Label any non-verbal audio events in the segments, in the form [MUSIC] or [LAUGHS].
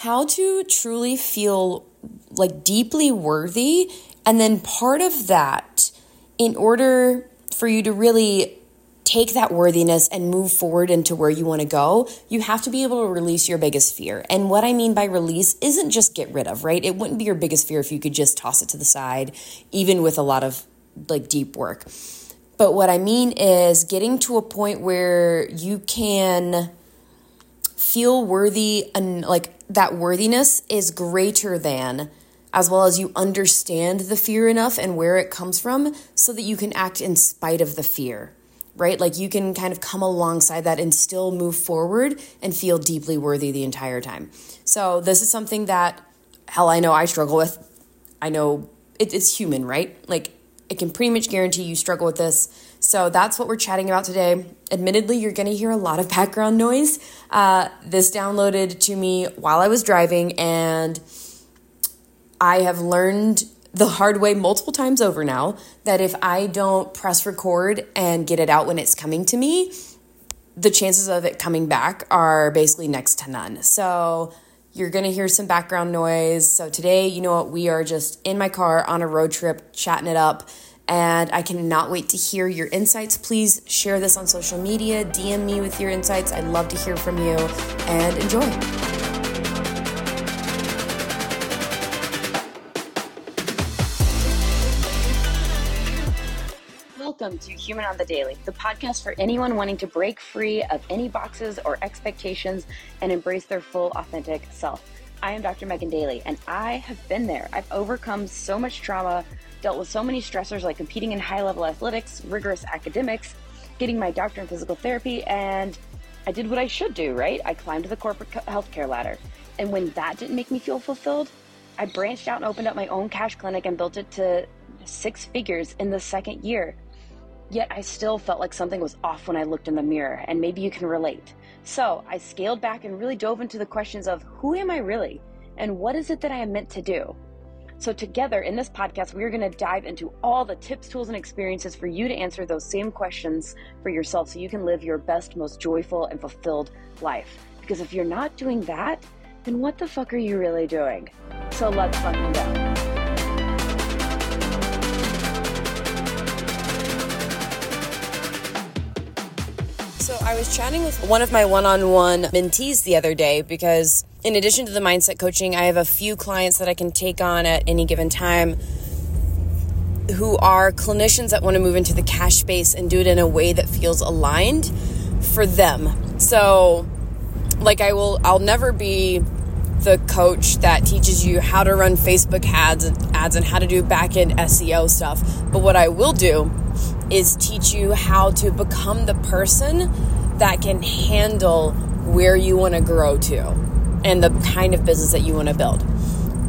how to truly feel like deeply worthy. And then part of that, in order for you to really take that worthiness and move forward into where you want to go, you have to be able to release your biggest fear. And what I mean by release isn't just get rid of, right? It wouldn't be your biggest fear if you could just toss it to the side, even with a lot of like deep work. But what I mean is getting to a point where you can feel worthy and like that worthiness is greater than as well as you understand the fear enough and where it comes from so that you can act in spite of the fear right? Like you can kind of come alongside that and still move forward and feel deeply worthy the entire time. So, this is something that, hell, I know I struggle with. I know it, it's human, right? Like, it can pretty much guarantee you struggle with this. So, that's what we're chatting about today. Admittedly, you're gonna hear a lot of background noise. Uh, this downloaded to me while I was driving, and I have learned the hard way multiple times over now that if I don't press record and get it out when it's coming to me, the chances of it coming back are basically next to none. So you're going to hear some background noise. So today, you know what, we are just in my car on a road trip chatting it up. And I cannot wait to hear your insights. Please share this on social media, DM me with your insights. I'd love to hear from you and enjoy. Welcome to Human on the Daily, the podcast for anyone wanting to break free of any boxes or expectations and embrace their full, authentic self. I am Dr. Megan Daly, and I have been there. I've overcome so much trauma, dealt with so many stressors like competing in high level athletics, rigorous academics, getting my doctorate in physical therapy, and I did what I should do, right? I climbed the corporate healthcare ladder. And when that didn't make me feel fulfilled, I branched out and opened up my own cash clinic and built it to six figures in the second year. Yet I still felt like something was off when I looked in the mirror, and maybe you can relate. So I scaled back and really dove into the questions of who am I really? And what is it that I am meant to do? So, together in this podcast, we are going to dive into all the tips, tools, and experiences for you to answer those same questions for yourself so you can live your best, most joyful, and fulfilled life. Because if you're not doing that, then what the fuck are you really doing? So, let's fucking go. I was chatting with one of my one-on-one mentees the other day because in addition to the mindset coaching, I have a few clients that I can take on at any given time who are clinicians that want to move into the cash space and do it in a way that feels aligned for them. So like I will I'll never be the coach that teaches you how to run Facebook ads and ads and how to do back end SEO stuff. But what I will do is teach you how to become the person that can handle where you want to grow to and the kind of business that you want to build.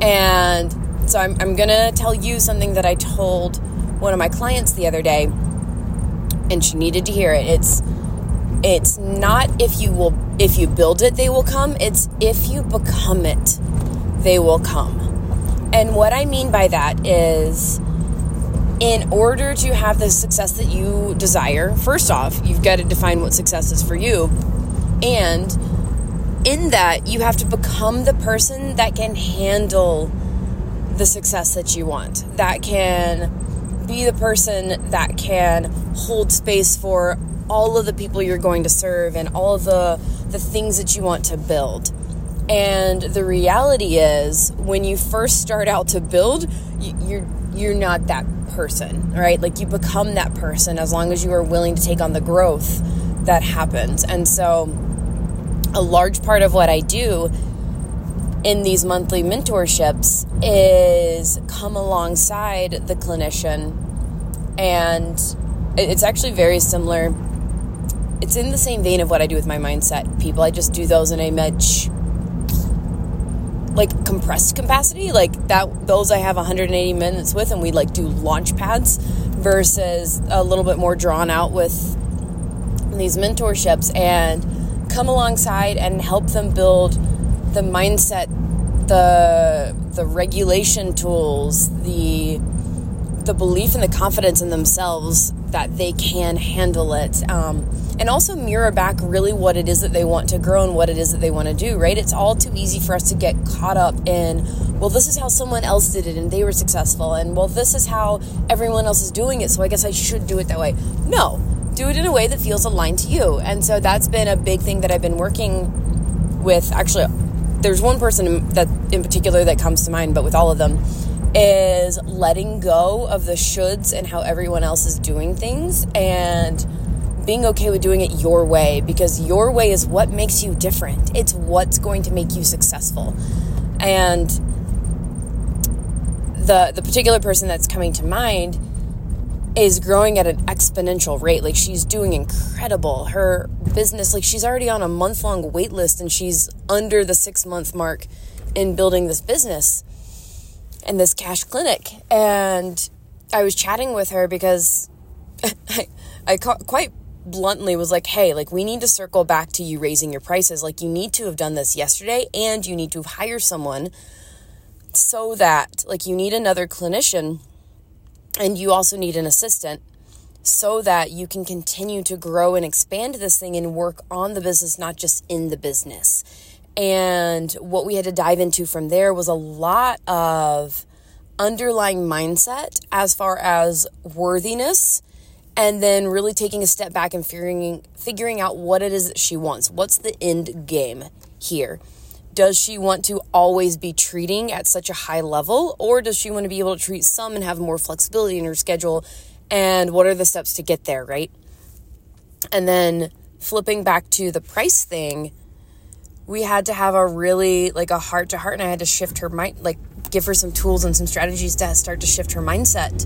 And so I'm, I'm going to tell you something that I told one of my clients the other day, and she needed to hear it. It's it's not if you will if you build it they will come it's if you become it they will come and what i mean by that is in order to have the success that you desire, first off, you've got to define what success is for you. And in that, you have to become the person that can handle the success that you want, that can be the person that can hold space for all of the people you're going to serve and all of the, the things that you want to build. And the reality is, when you first start out to build, you're you're not that person, right? Like you become that person as long as you are willing to take on the growth that happens. And so, a large part of what I do in these monthly mentorships is come alongside the clinician. And it's actually very similar. It's in the same vein of what I do with my mindset people. I just do those in a much like compressed capacity like that those i have 180 minutes with and we like do launch pads versus a little bit more drawn out with these mentorships and come alongside and help them build the mindset the the regulation tools the the belief and the confidence in themselves that they can handle it. Um, and also mirror back really what it is that they want to grow and what it is that they want to do, right? It's all too easy for us to get caught up in, well, this is how someone else did it and they were successful, and well, this is how everyone else is doing it, so I guess I should do it that way. No, do it in a way that feels aligned to you. And so that's been a big thing that I've been working with. Actually, there's one person that in particular that comes to mind, but with all of them, is letting go of the shoulds and how everyone else is doing things and being okay with doing it your way because your way is what makes you different. It's what's going to make you successful. And the the particular person that's coming to mind is growing at an exponential rate. Like she's doing incredible. Her business, like she's already on a month long wait list and she's under the six month mark in building this business and this cash clinic. And I was chatting with her because [LAUGHS] I, I quite bluntly was like, hey, like we need to circle back to you raising your prices. Like you need to have done this yesterday and you need to hire someone so that, like, you need another clinician and you also need an assistant so that you can continue to grow and expand this thing and work on the business, not just in the business. And what we had to dive into from there was a lot of underlying mindset as far as worthiness and then really taking a step back and figuring figuring out what it is that she wants. What's the end game here? Does she want to always be treating at such a high level or does she want to be able to treat some and have more flexibility in her schedule? And what are the steps to get there, right? And then flipping back to the price thing, we had to have a really like a heart to heart and I had to shift her mind like give her some tools and some strategies to start to shift her mindset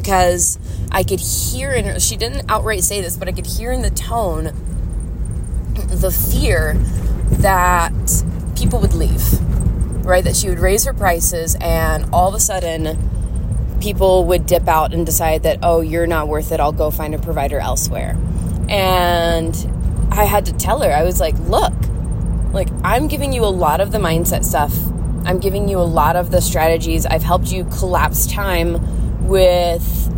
because I could hear in her she didn't outright say this but I could hear in the tone the fear that people would leave right that she would raise her prices and all of a sudden people would dip out and decide that oh you're not worth it I'll go find a provider elsewhere and I had to tell her I was like look like, I'm giving you a lot of the mindset stuff. I'm giving you a lot of the strategies. I've helped you collapse time with,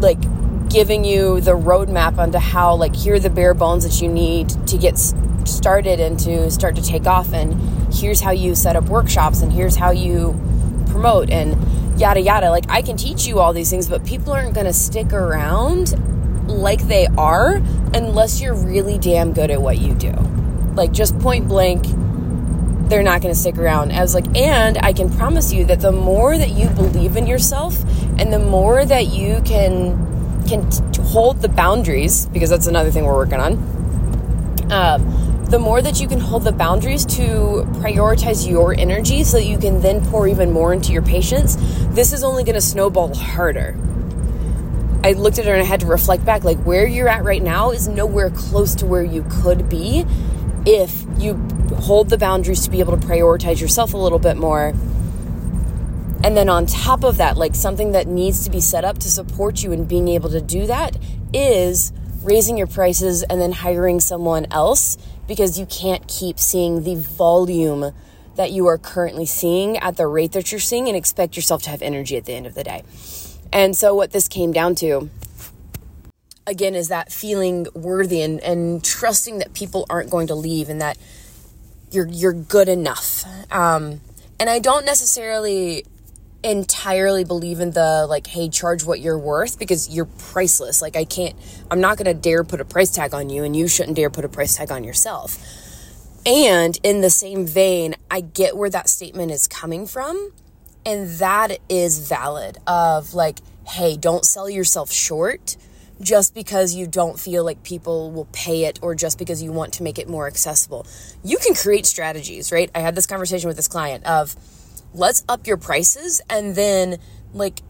like, giving you the roadmap onto how, like, here are the bare bones that you need to get started and to start to take off. And here's how you set up workshops, and here's how you promote, and yada yada. Like, I can teach you all these things, but people aren't going to stick around like they are unless you're really damn good at what you do. Like, just point blank, they're not going to stick around. I was like, and I can promise you that the more that you believe in yourself and the more that you can can t- hold the boundaries, because that's another thing we're working on. Um, the more that you can hold the boundaries to prioritize your energy so that you can then pour even more into your patients, this is only going to snowball harder. I looked at her and I had to reflect back like where you're at right now is nowhere close to where you could be if you hold the boundaries to be able to prioritize yourself a little bit more. And then on top of that, like something that needs to be set up to support you in being able to do that is raising your prices and then hiring someone else because you can't keep seeing the volume that you are currently seeing at the rate that you're seeing and expect yourself to have energy at the end of the day. And so, what this came down to again is that feeling worthy and, and trusting that people aren't going to leave and that you're you're good enough. Um, and I don't necessarily entirely believe in the like hey charge what you're worth because you're priceless like i can't i'm not going to dare put a price tag on you and you shouldn't dare put a price tag on yourself and in the same vein i get where that statement is coming from and that is valid of like hey don't sell yourself short just because you don't feel like people will pay it or just because you want to make it more accessible. You can create strategies, right? I had this conversation with this client of let's up your prices and then like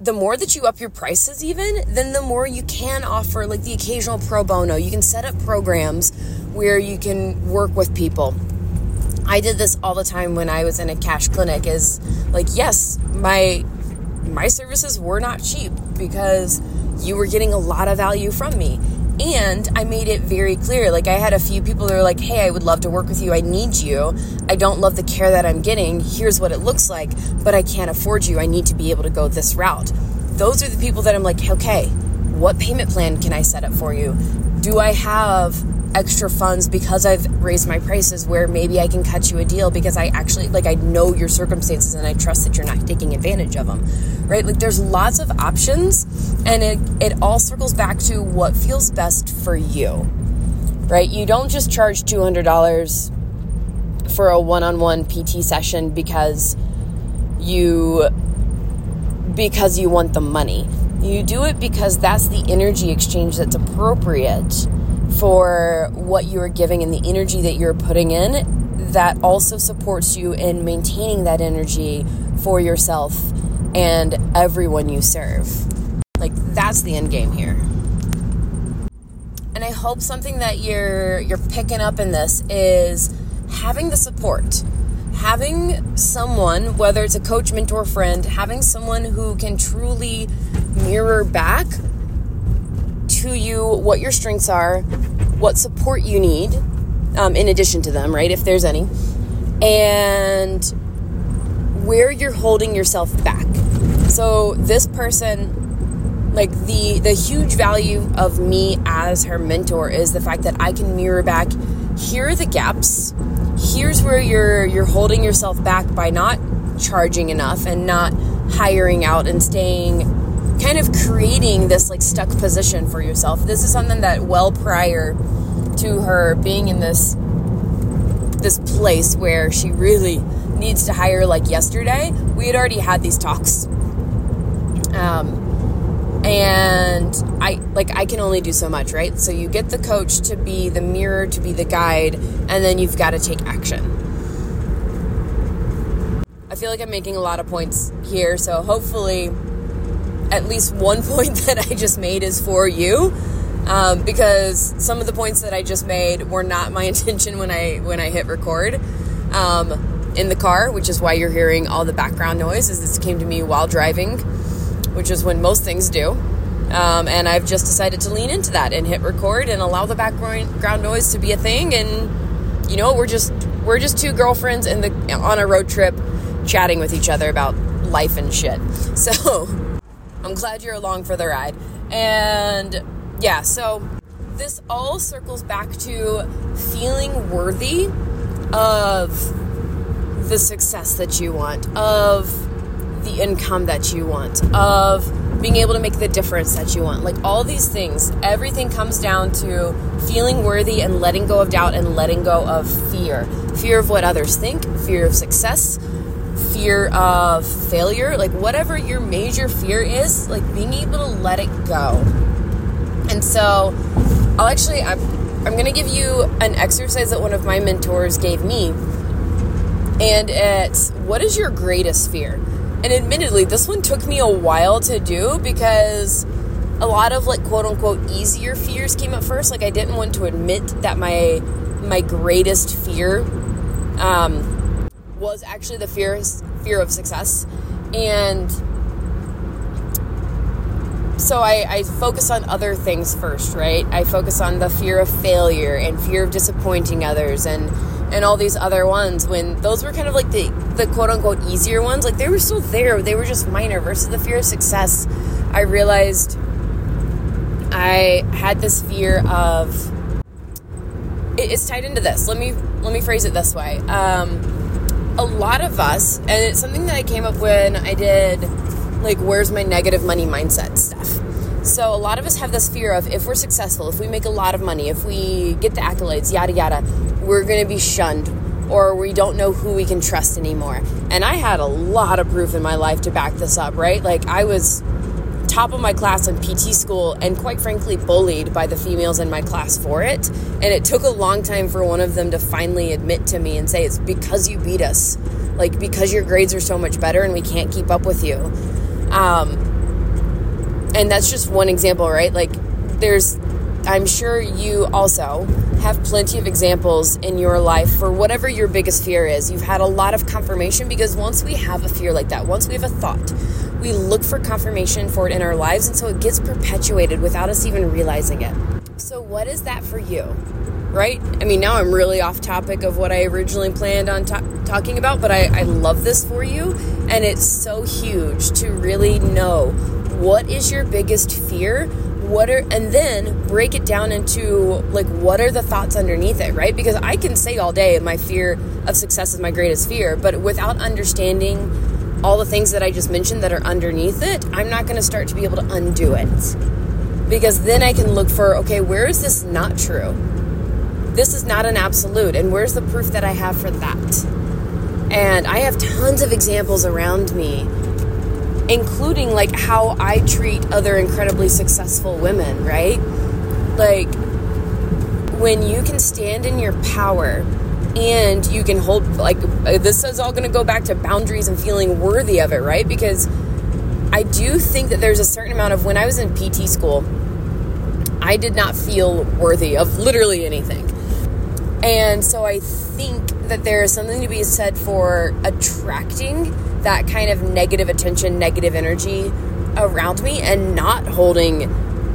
the more that you up your prices even then the more you can offer like the occasional pro bono you can set up programs where you can work with people i did this all the time when i was in a cash clinic is like yes my my services were not cheap because you were getting a lot of value from me. And I made it very clear. Like, I had a few people that were like, hey, I would love to work with you. I need you. I don't love the care that I'm getting. Here's what it looks like, but I can't afford you. I need to be able to go this route. Those are the people that I'm like, okay, what payment plan can I set up for you? Do I have extra funds because I've raised my prices where maybe I can cut you a deal because I actually like I know your circumstances and I trust that you're not taking advantage of them. Right? Like there's lots of options and it it all circles back to what feels best for you. Right? You don't just charge $200 for a one-on-one PT session because you because you want the money. You do it because that's the energy exchange that's appropriate for what you're giving and the energy that you're putting in that also supports you in maintaining that energy for yourself and everyone you serve. Like that's the end game here. And I hope something that you're you're picking up in this is having the support. Having someone, whether it's a coach, mentor, friend, having someone who can truly mirror back to you what your strengths are, what support you need, um, in addition to them, right? If there's any, and where you're holding yourself back. So this person, like the the huge value of me as her mentor is the fact that I can mirror back. Here are the gaps. Here's where you're you're holding yourself back by not charging enough and not hiring out and staying kind of creating this like stuck position for yourself. This is something that well prior to her being in this this place where she really needs to hire like yesterday, we had already had these talks. Um, and I like I can only do so much, right? So you get the coach to be the mirror, to be the guide, and then you've got to take action. I feel like I'm making a lot of points here, so hopefully at least one [LAUGHS] point that I just made is for you. Um, because some of the points that I just made were not my [LAUGHS] intention when I when I hit record um, in the car, which is why you're hearing all the background noise. Is this came to me while driving, which is when most things do, um, and I've just decided to lean into that and hit record and allow the background noise to be a thing. And you know, we're just we're just two girlfriends in the on a road trip, chatting with each other about life and shit. [LAUGHS] So. I'm glad you're along for the ride. And yeah, so this all circles back to feeling worthy of the success that you want, of the income that you want, of being able to make the difference that you want. Like all these things, everything comes down to feeling worthy and letting go of doubt and letting go of fear. Fear of what others think, fear of success, fear of failure, like whatever your major fear is, like being able to let it go. And so I'll actually, I'm, I'm going to give you an exercise that one of my mentors gave me. And it's what is your greatest fear? And admittedly, this one took me a while to do because a lot of like quote unquote easier fears came at first. Like I didn't want to admit that my my greatest fear um, was actually the fear fear of success, and so I, I focus on other things first, right? I focus on the fear of failure and fear of disappointing others and and all these other ones when those were kind of like the the quote unquote easier ones. Like they were still there. They were just minor versus the fear of success. I realized i had this fear of it's tied into this. Let me let me phrase it this way. Um, a lot of us, and it's something that I came up when I did like where's my negative money mindset stuff. So a lot of us have this fear of if we're successful, if we make a lot of money, if we get the accolades, yada yada, we're going to be shunned or we don't know who we can trust anymore. And I had a lot of proof in my life to back this up, right? Like I was top of my class in PT school and quite frankly bullied by the females in my class for it. And it took a long time for one of them to finally admit to me and say, It's because you beat us. Like, because your grades are so much better and we can't keep up with you. Um, and that's just one example, right? Like, there's, I'm sure you also have plenty of examples in your life for whatever your biggest fear is. You've had a lot of confirmation because once we have a fear like that, once we have a thought, we look for confirmation for it in our lives, and so it gets perpetuated without us even realizing it. So, what is that for you? Right? I mean, now I'm really off topic of what I originally planned on talking about, but I, I love this for you, and it's so huge to really know what is your biggest fear what are and then break it down into like what are the thoughts underneath it right because i can say all day my fear of success is my greatest fear but without understanding all the things that i just mentioned that are underneath it i'm not going to start to be able to undo it. Because then i can look for okay where is this not true? This is not an absolute and where's the proof that i have for that? And i have tons of examples around me including like how I treat other incredibly successful women, right? Like when you can stand in your power and you can hold like uh, this is all going to go back to boundaries and feeling worthy of it, right? Because I do think that there's a certain amount of when I was in PT school, I did not feel worthy of literally anything. And so I think that there is something to be said for attracting that kind of negative attention, negative energy around me and not holding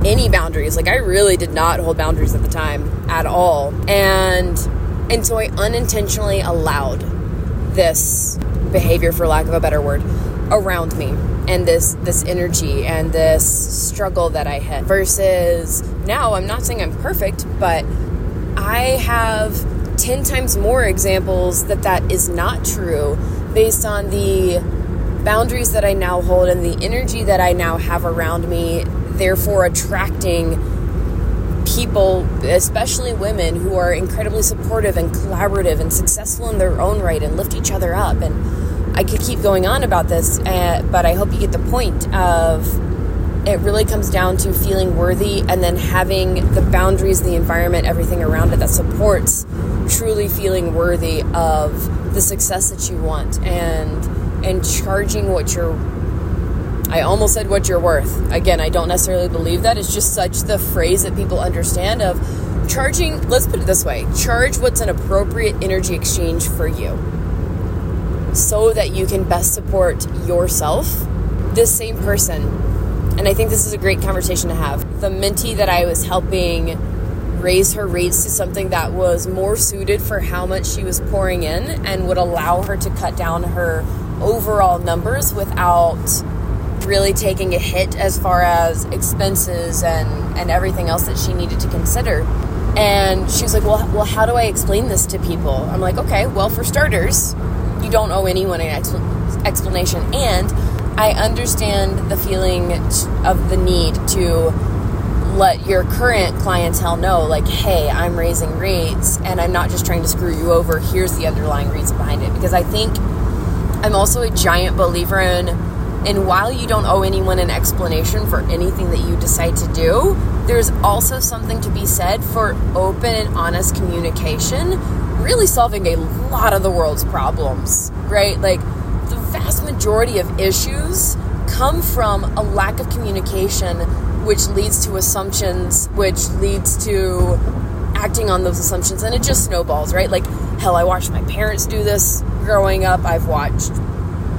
any boundaries. Like I really did not hold boundaries at the time at all. And and so I unintentionally allowed this behavior for lack of a better word around me and this this energy and this struggle that I had. Versus now I'm not saying I'm perfect, but I have 10 times more examples that that is not true based on the boundaries that I now hold and the energy that I now have around me, therefore attracting people, especially women, who are incredibly supportive and collaborative and successful in their own right and lift each other up. And I could keep going on about this, uh, but I hope you get the point of it really comes down to feeling worthy and then having the boundaries, the environment, everything around it that supports truly feeling worthy of the success that you want and and charging what you're I almost said what you're worth. Again, I don't necessarily believe that. It's just such the phrase that people understand of charging, let's put it this way, charge what's an appropriate energy exchange for you. So that you can best support yourself, this same person. And I think this is a great conversation to have. The mentee that I was helping raise her rates to something that was more suited for how much she was pouring in and would allow her to cut down her overall numbers without really taking a hit as far as expenses and, and everything else that she needed to consider. And she was like, well, well, how do I explain this to people? I'm like, okay, well, for starters, you don't owe anyone an explanation. And I understand the feeling of the need to let your current clientele know, like, hey, I'm raising rates and I'm not just trying to screw you over. Here's the underlying reason behind it. Because I think I'm also a giant believer in, and while you don't owe anyone an explanation for anything that you decide to do, there's also something to be said for open and honest communication, really solving a lot of the world's problems, right? Like, the vast majority of issues come from a lack of communication which leads to assumptions, which leads to acting on those assumptions, and it just snowballs, right? Like, hell, I watched my parents do this growing up, I've watched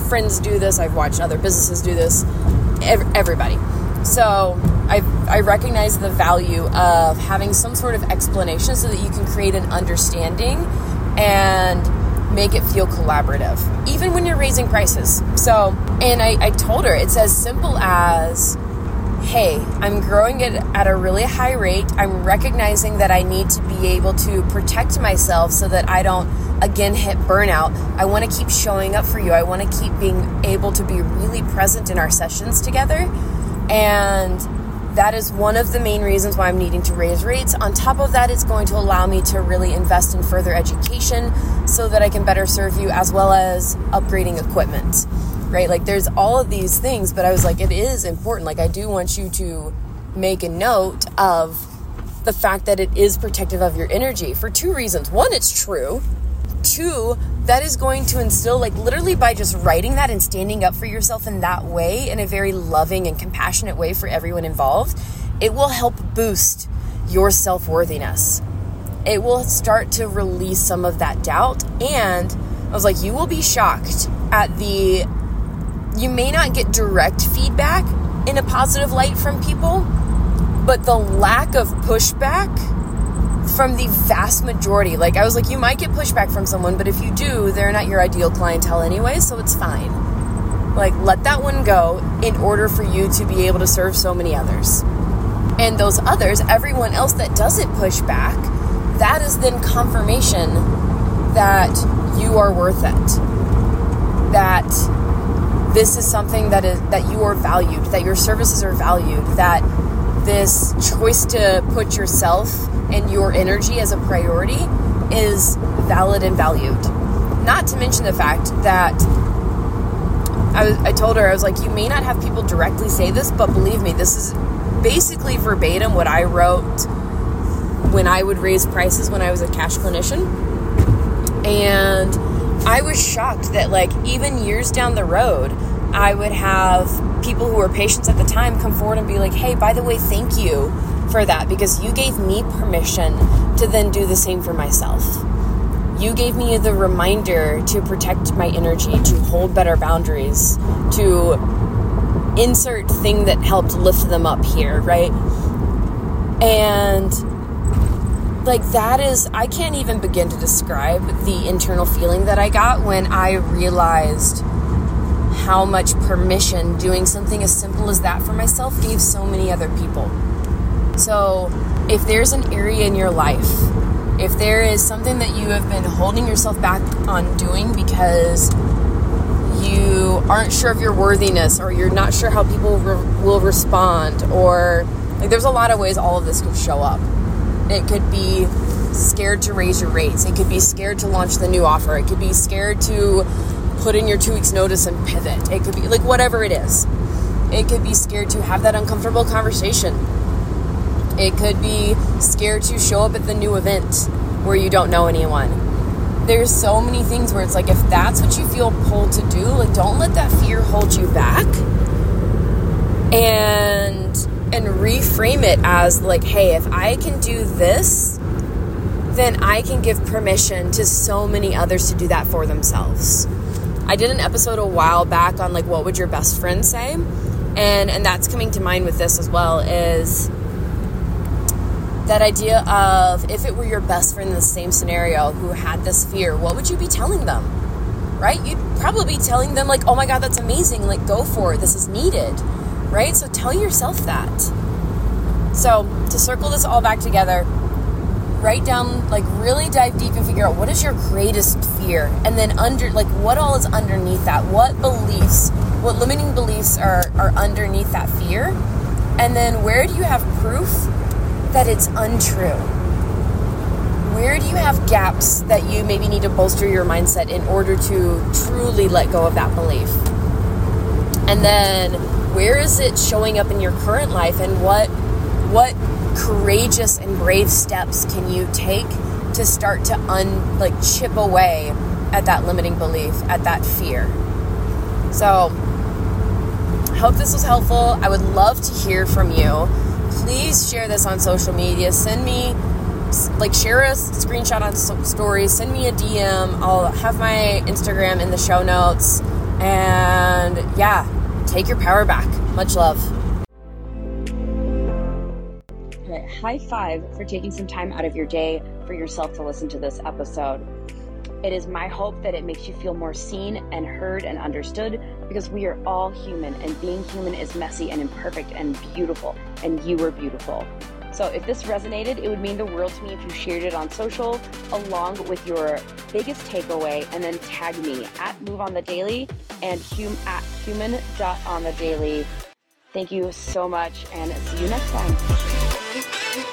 friends do this, I've watched other businesses do this, everybody. So, I, I recognize the value of having some sort of explanation so that you can create an understanding and make it feel collaborative, even when you're raising prices. So, and I, I told her it's as simple as hey, I'm growing it at a really high rate. I'm recognizing that I need to be able to protect myself so that I don't again hit burnout. I want to keep showing up for you. I want to keep being able to be really present in our sessions together. And that is one of the main reasons why I'm needing to raise rates. On top of that, it's going to allow me to really invest in further education so that I can better serve you as well as upgrading equipment right? Like there's all of these things, but I was like, it is important. Like I do want you to make a note of the fact that it is protective of your energy for two reasons. One, it's true. Two, that is going to instill, like literally by just writing that and standing up for yourself in that way, in a very loving and compassionate way for everyone involved, it will help boost your self worthiness. It will start to release some of that doubt. And I was like, you will be shocked at the you may not get direct feedback in a positive light from people, but the lack of pushback from the vast majority, like I was like, you might get pushback from someone, but if you do, they're not your ideal clientele anyway, so it's fine. Like, let that one go in order for you to be able to serve so many others. And those others, everyone else that doesn't push back, that is then confirmation that you are worth it. That this is something that is that you are valued, that your services are valued, that this choice to put yourself and your energy as a priority is valid and valued. Not to mention the fact that I, was, I told her, I was like, you may not have people directly say this, but believe me, this is basically verbatim what I wrote when I would raise prices when I was a cash clinician. And I was shocked that, like, even years down the road, I would have people who were patients at the time come forward and be like, hey, by the way, thank you for that because you gave me permission to then do the same for myself. You gave me the reminder to protect my energy, to hold better boundaries, to insert thing that helped lift them up here, right? And like that is I can't even begin to describe the internal feeling that I got when I realized how much permission doing something as simple as that for myself gave so many other people. So, if there's an area in your life, if there is something that you have been holding yourself back on doing because you aren't sure of your worthiness or you're not sure how people re- will respond, or like there's a lot of ways all of this could show up. It could be scared to raise your rates, it could be scared to launch the new offer, it could be scared to put in your two weeks notice and pivot. It could be like whatever it is. It could be scared to have that uncomfortable conversation. It could be scared to show up at the new event where you don't know anyone. There's so many things where it's like if that's what you feel pulled to do, like don't let that fear hold you back. And and reframe it as like, hey, if I can do this, then I can give permission to so many others to do that for themselves. I did an episode a while back on like what would your best friend say? And and that's coming to mind with this as well is that idea of if it were your best friend in the same scenario who had this fear, what would you be telling them? Right? You'd probably be telling them like, "Oh my god, that's amazing. Like go for it. This is needed." Right? So tell yourself that. So, to circle this all back together, write down like really dive deep and figure out what is your greatest fear and then under like what all is underneath that what beliefs what limiting beliefs are are underneath that fear and then where do you have proof that it's untrue where do you have gaps that you maybe need to bolster your mindset in order to truly let go of that belief and then where is it showing up in your current life and what what courageous and brave steps can you take to start to un like chip away at that limiting belief, at that fear? So, hope this was helpful. I would love to hear from you. Please share this on social media. Send me like share a screenshot on stories, send me a DM. I'll have my Instagram in the show notes. And yeah, take your power back. Much love high five for taking some time out of your day for yourself to listen to this episode. It is my hope that it makes you feel more seen and heard and understood because we are all human and being human is messy and imperfect and beautiful, and you are beautiful. So, if this resonated, it would mean the world to me if you shared it on social along with your biggest takeaway and then tag me at Move on the Daily and hum- at human.on the daily. Thank you so much and see you next time.